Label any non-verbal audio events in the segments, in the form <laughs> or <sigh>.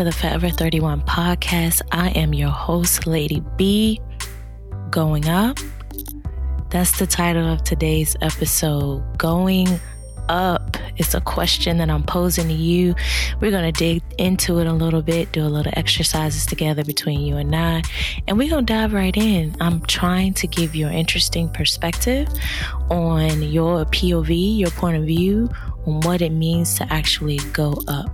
to the Forever 31 podcast. I am your host, Lady B. Going up. That's the title of today's episode. Going up is a question that I'm posing to you. We're going to dig into it a little bit, do a little exercises together between you and I, and we're going to dive right in. I'm trying to give you an interesting perspective on your POV, your point of view on what it means to actually go up.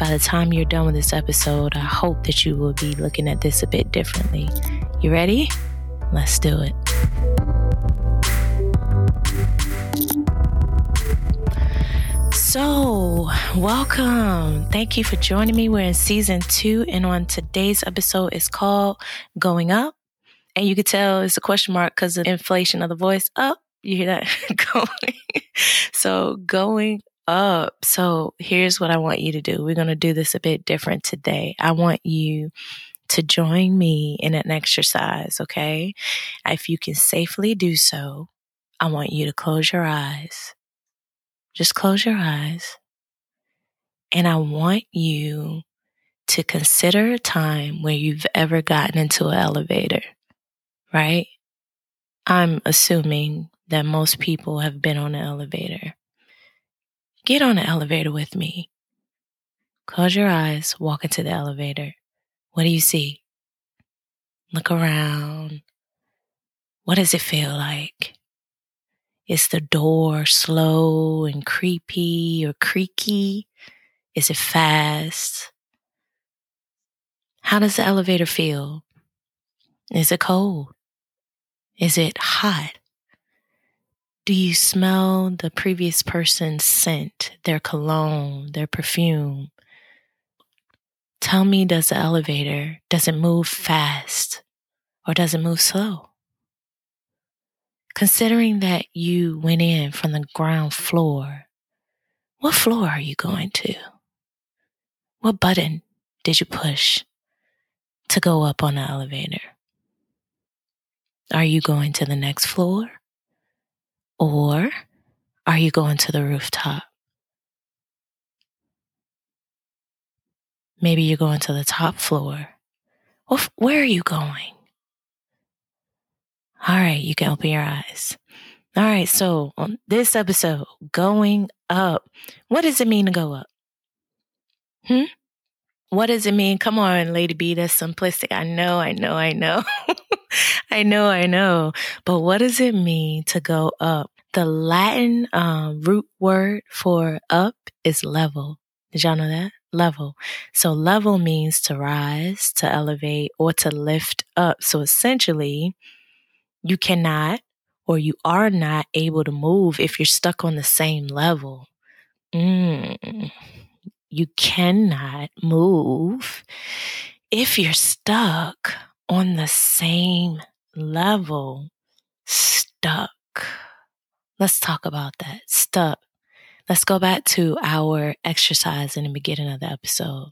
By the time you're done with this episode, I hope that you will be looking at this a bit differently. You ready? Let's do it. So, welcome. Thank you for joining me. We're in season two, and on today's episode is called Going Up. And you can tell it's a question mark because of inflation of the voice. Up. You hear that <laughs> going? so, going up. So, here's what I want you to do. We're going to do this a bit different today. I want you to join me in an exercise, okay? If you can safely do so, I want you to close your eyes just close your eyes. And I want you to consider a time where you've ever gotten into an elevator, right? I'm assuming that most people have been on an elevator. Get on the elevator with me. Close your eyes, walk into the elevator. What do you see? Look around. What does it feel like? Is the door slow and creepy or creaky? Is it fast? How does the elevator feel? Is it cold? Is it hot? Do you smell the previous person's scent, their cologne, their perfume? Tell me, does the elevator, does it move fast or does it move slow? Considering that you went in from the ground floor, what floor are you going to? What button did you push to go up on the elevator? Are you going to the next floor? Or are you going to the rooftop? Maybe you're going to the top floor. Where are you going? All right, you can open your eyes. All right, so on this episode, going up. What does it mean to go up? Hmm? What does it mean? Come on, Lady B, that's simplistic. I know, I know, I know. <laughs> <laughs> I know, I know. But what does it mean to go up? The Latin um, root word for up is level. Did y'all know that? Level. So level means to rise, to elevate, or to lift up. So essentially, you cannot or you are not able to move if you're stuck on the same level. Mm, you cannot move if you're stuck on the same level. Stuck. Let's talk about that. Stuck. Let's go back to our exercise in the beginning of the episode.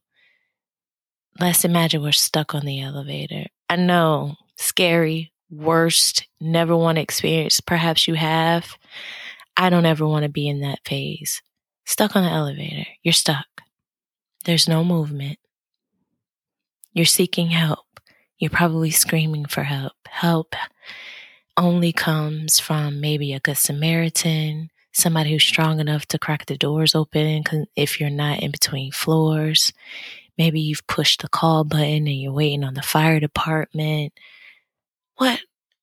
Let's imagine we're stuck on the elevator. I know, scary, worst, never want to experience. Perhaps you have. I don't ever want to be in that phase. Stuck on the elevator. You're stuck. There's no movement. You're seeking help. You're probably screaming for help. Help only comes from maybe a good Samaritan, somebody who's strong enough to crack the doors open if you're not in between floors. Maybe you've pushed the call button and you're waiting on the fire department what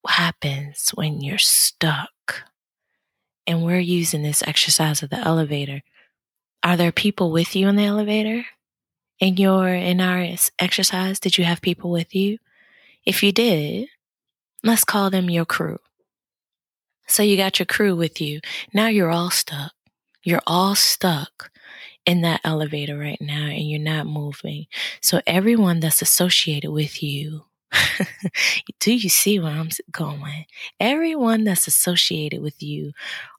happens when you're stuck? And we're using this exercise of the elevator. Are there people with you in the elevator? In your in our exercise, did you have people with you? If you did, let's call them your crew. So you got your crew with you. Now you're all stuck. You're all stuck in that elevator right now and you're not moving. So everyone that's associated with you <laughs> Do you see where I'm going? Everyone that's associated with you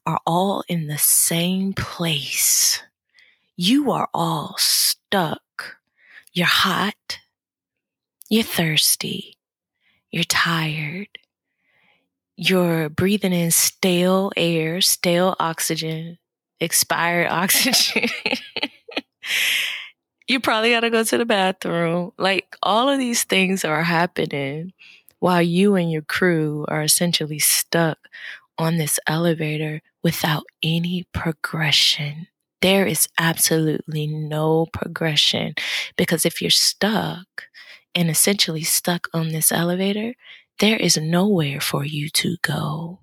are all in the same place. You are all stuck. You're hot. You're thirsty. You're tired. You're breathing in stale air, stale oxygen, expired <laughs> oxygen. you probably got to go to the bathroom. Like all of these things are happening while you and your crew are essentially stuck on this elevator without any progression. There is absolutely no progression because if you're stuck and essentially stuck on this elevator, there is nowhere for you to go.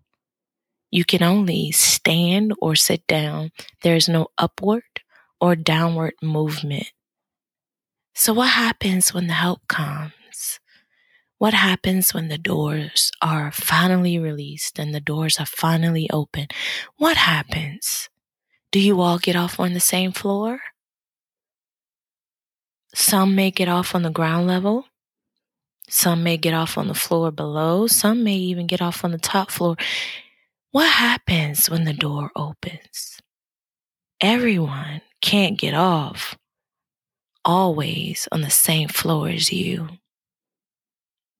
You can only stand or sit down. There is no upward or downward movement. So, what happens when the help comes? What happens when the doors are finally released and the doors are finally open? What happens? Do you all get off on the same floor? Some may get off on the ground level. Some may get off on the floor below. Some may even get off on the top floor. What happens when the door opens? Everyone can't get off always on the same floor as you.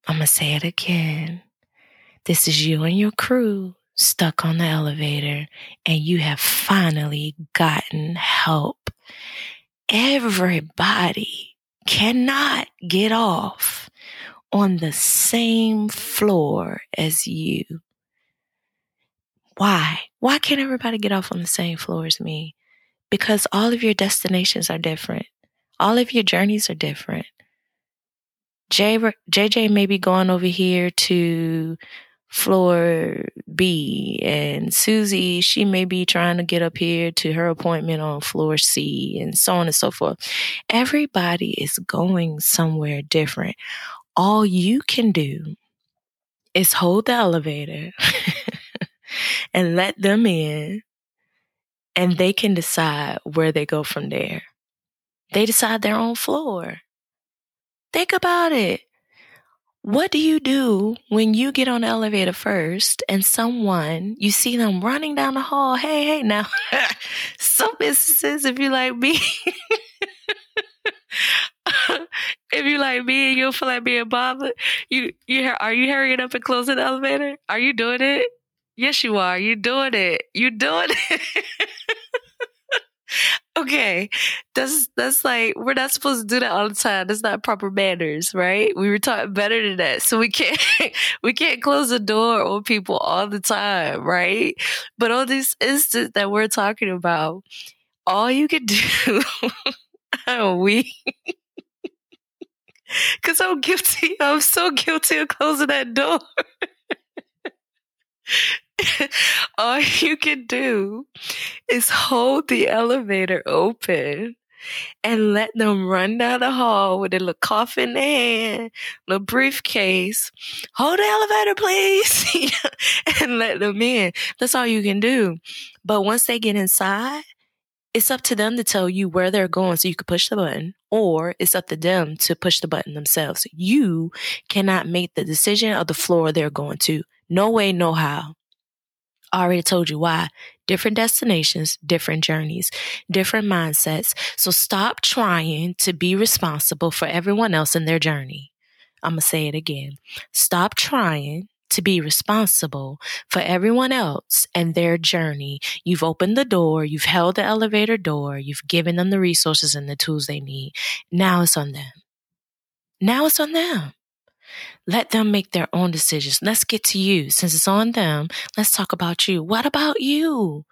I'm going to say it again. This is you and your crew stuck on the elevator, and you have finally gotten help. Everybody cannot get off on the same floor as you. Why? Why can't everybody get off on the same floor as me? Because all of your destinations are different. All of your journeys are different. JJ may be going over here to floor B and Susie, she may be trying to get up here to her appointment on floor C and so on and so forth. Everybody is going somewhere different. All you can do is hold the elevator <laughs> and let them in and they can decide where they go from there. They decide their own floor. Think about it. What do you do when you get on the elevator first and someone, you see them running down the hall? Hey, hey, now, <laughs> some businesses, if you like me, <laughs> if you like me and you feel like being bothered, you, you, are you hurrying up and closing the elevator? Are you doing it? Yes, you are. You're doing it. You're doing it. <laughs> <laughs> okay, that's that's like we're not supposed to do that all the time. That's not proper manners, right? We were taught better than that, so we can't <laughs> we can't close the door on people all the time, right? But on this instance that we're talking about, all you can <laughs> do, we. Cause I'm guilty. I'm so guilty of closing that door. <laughs> all you can do is hold the elevator open and let them run down the hall with a little coffin in their hand, little briefcase. Hold the elevator, please, <laughs> and let them in. That's all you can do. But once they get inside, it's up to them to tell you where they're going so you can push the button, or it's up to them to push the button themselves. You cannot make the decision of the floor they're going to. No way, no how. Already told you why. Different destinations, different journeys, different mindsets. So stop trying to be responsible for everyone else in their journey. I'm going to say it again. Stop trying to be responsible for everyone else and their journey. You've opened the door, you've held the elevator door, you've given them the resources and the tools they need. Now it's on them. Now it's on them. Let them make their own decisions. Let's get to you. Since it's on them, let's talk about you. What about you?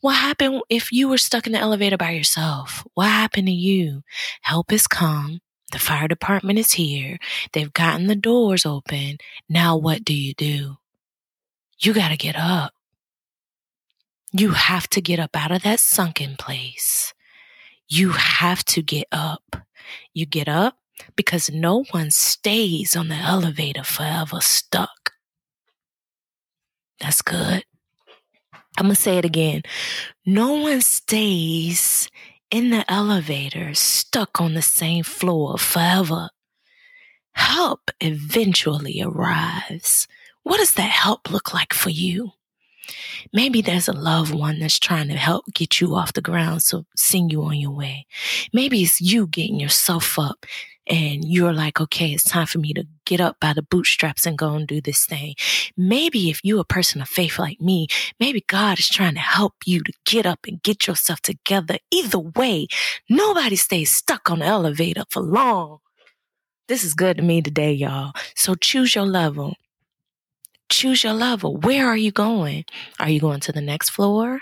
What happened if you were stuck in the elevator by yourself? What happened to you? Help has come. The fire department is here. They've gotten the doors open. Now what do you do? You got to get up. You have to get up out of that sunken place. You have to get up. You get up, because no one stays on the elevator forever stuck. That's good. I'm going to say it again. No one stays in the elevator stuck on the same floor forever. Help eventually arrives. What does that help look like for you? Maybe there's a loved one that's trying to help get you off the ground, so send you on your way. Maybe it's you getting yourself up and you're like, okay, it's time for me to get up by the bootstraps and go and do this thing. Maybe if you're a person of faith like me, maybe God is trying to help you to get up and get yourself together. Either way, nobody stays stuck on the elevator for long. This is good to me today, y'all. So choose your level. Choose your level. Where are you going? Are you going to the next floor?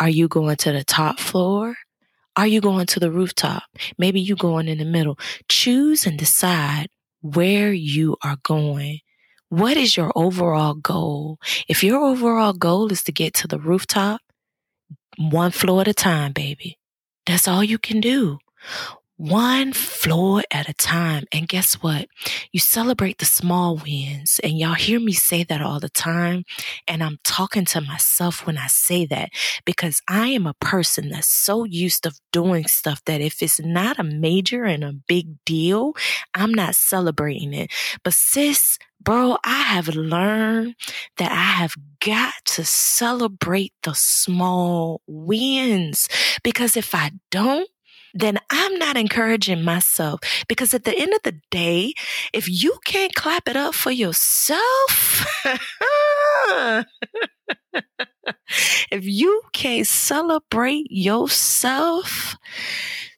Are you going to the top floor? Are you going to the rooftop? Maybe you going in the middle. Choose and decide where you are going. What is your overall goal? If your overall goal is to get to the rooftop, one floor at a time, baby. That's all you can do one floor at a time. And guess what? You celebrate the small wins. And y'all hear me say that all the time. And I'm talking to myself when I say that because I am a person that's so used to doing stuff that if it's not a major and a big deal, I'm not celebrating it. But sis, bro, I have learned that I have got to celebrate the small wins because if I don't, then I'm not encouraging myself. Because at the end of the day, if you can't clap it up for yourself, <laughs> if you can't celebrate yourself,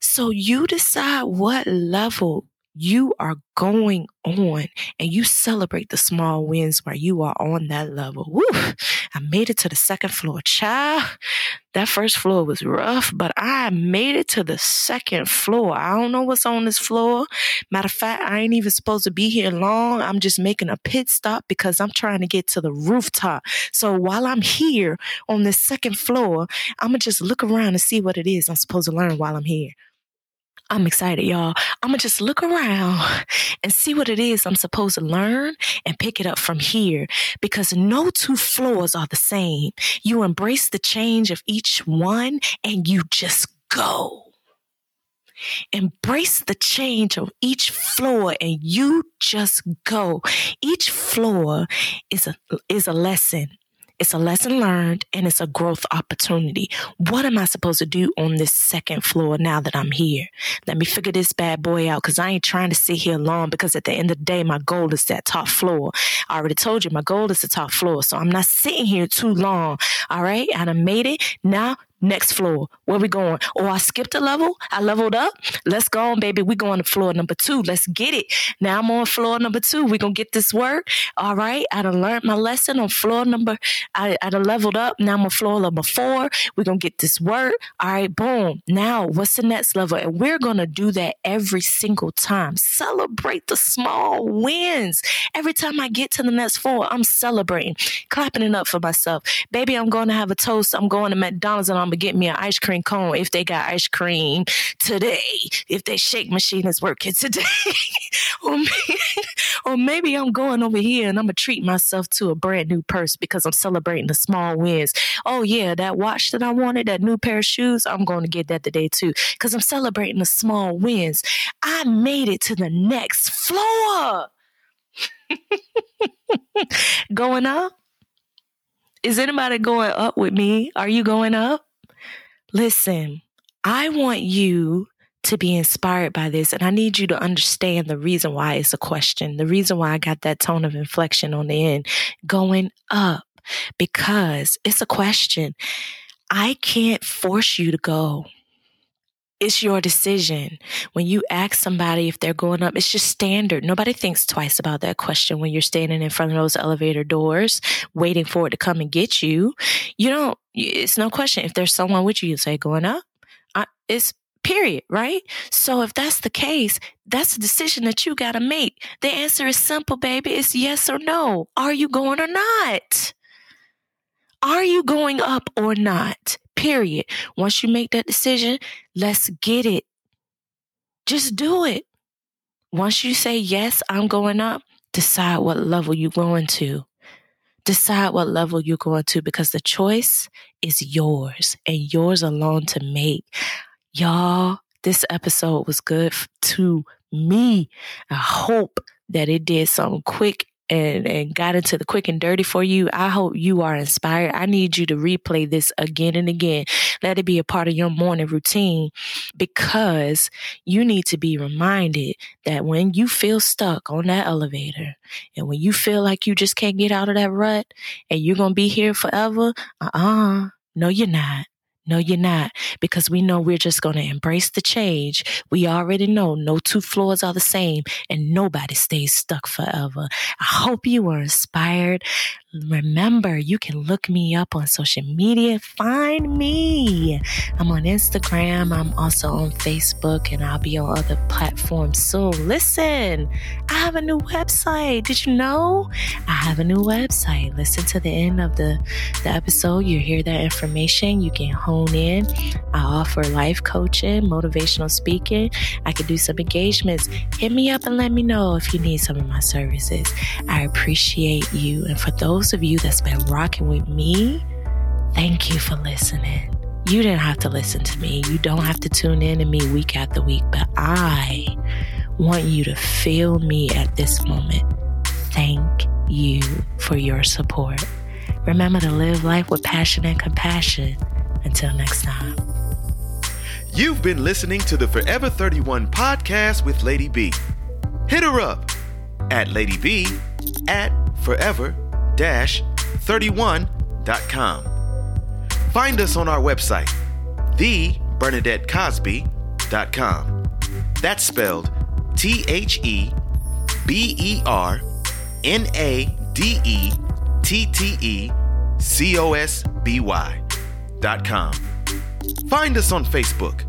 so you decide what level you are going on and you celebrate the small wins where you are on that level. Woo! I made it to the second floor. Child, that first floor was rough, but I made it to the second floor. I don't know what's on this floor. Matter of fact, I ain't even supposed to be here long. I'm just making a pit stop because I'm trying to get to the rooftop. So while I'm here on this second floor, I'm going to just look around and see what it is I'm supposed to learn while I'm here. I'm excited, y'all. I'm gonna just look around and see what it is I'm supposed to learn and pick it up from here because no two floors are the same. You embrace the change of each one and you just go. Embrace the change of each floor and you just go. Each floor is a, is a lesson it's a lesson learned and it's a growth opportunity. What am I supposed to do on this second floor now that I'm here? Let me figure this bad boy out because I ain't trying to sit here long because at the end of the day, my goal is that top floor. I already told you my goal is the top floor. So I'm not sitting here too long. All right. I made it. Now Next floor. Where we going? Or oh, I skipped a level. I leveled up. Let's go on, baby. We going to floor number two. Let's get it. Now I'm on floor number two. We gonna get this work. All right. I done learned my lesson on floor number. I, I done leveled up. Now I'm on floor number four. we gonna get this work. All right, boom. Now what's the next level? And we're gonna do that every single time. Celebrate the small wins. Every time I get to the next floor, I'm celebrating, clapping it up for myself. Baby, I'm gonna have a toast. I'm going to McDonald's and I'm to get me an ice cream cone if they got ice cream today, if their shake machine is working today. <laughs> or, maybe, or maybe I'm going over here and I'm going to treat myself to a brand new purse because I'm celebrating the small wins. Oh, yeah, that watch that I wanted, that new pair of shoes, I'm going to get that today too because I'm celebrating the small wins. I made it to the next floor. <laughs> going up? Is anybody going up with me? Are you going up? Listen, I want you to be inspired by this. And I need you to understand the reason why it's a question, the reason why I got that tone of inflection on the end going up, because it's a question. I can't force you to go. It's your decision. When you ask somebody if they're going up, it's just standard. Nobody thinks twice about that question when you're standing in front of those elevator doors, waiting for it to come and get you. You don't it's no question. If there's someone with you, you say going up. I, it's period, right? So if that's the case, that's a decision that you got to make. The answer is simple, baby. It's yes or no. Are you going or not? Are you going up or not? Period. Once you make that decision, let's get it. Just do it. Once you say, yes, I'm going up, decide what level you're going to. Decide what level you're going to because the choice is yours and yours alone to make. Y'all, this episode was good to me. I hope that it did something quick and, and got into the quick and dirty for you, I hope you are inspired. I need you to replay this again and again. Let it be a part of your morning routine because you need to be reminded that when you feel stuck on that elevator and when you feel like you just can't get out of that rut and you're going to be here forever, uh uh-uh, uh, no, you're not. No, you're not, because we know we're just going to embrace the change. We already know no two floors are the same and nobody stays stuck forever. I hope you were inspired. Remember, you can look me up on social media. Find me. I'm on Instagram. I'm also on Facebook and I'll be on other platforms soon. Listen, I have a new website. Did you know? I have a new website. Listen to the end of the, the episode. You hear that information. You can hone in. I offer life coaching, motivational speaking. I can do some engagements. Hit me up and let me know if you need some of my services. I appreciate you. And for those those of you that's been rocking with me, thank you for listening. You didn't have to listen to me. You don't have to tune in to me week after week, but I want you to feel me at this moment. Thank you for your support. Remember to live life with passion and compassion. Until next time. You've been listening to the Forever 31 podcast with Lady B. Hit her up at Lady B at Forever 31.com. Find us on our website, thebernadettecosby.com. That's spelled T H E B E R N A D E T T E C O S B Y dot com. Find us on Facebook.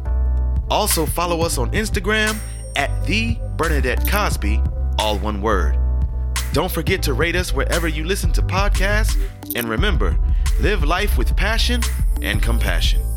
Also follow us on Instagram at the Bernadette Cosby, all one word. Don't forget to rate us wherever you listen to podcasts. And remember, live life with passion and compassion.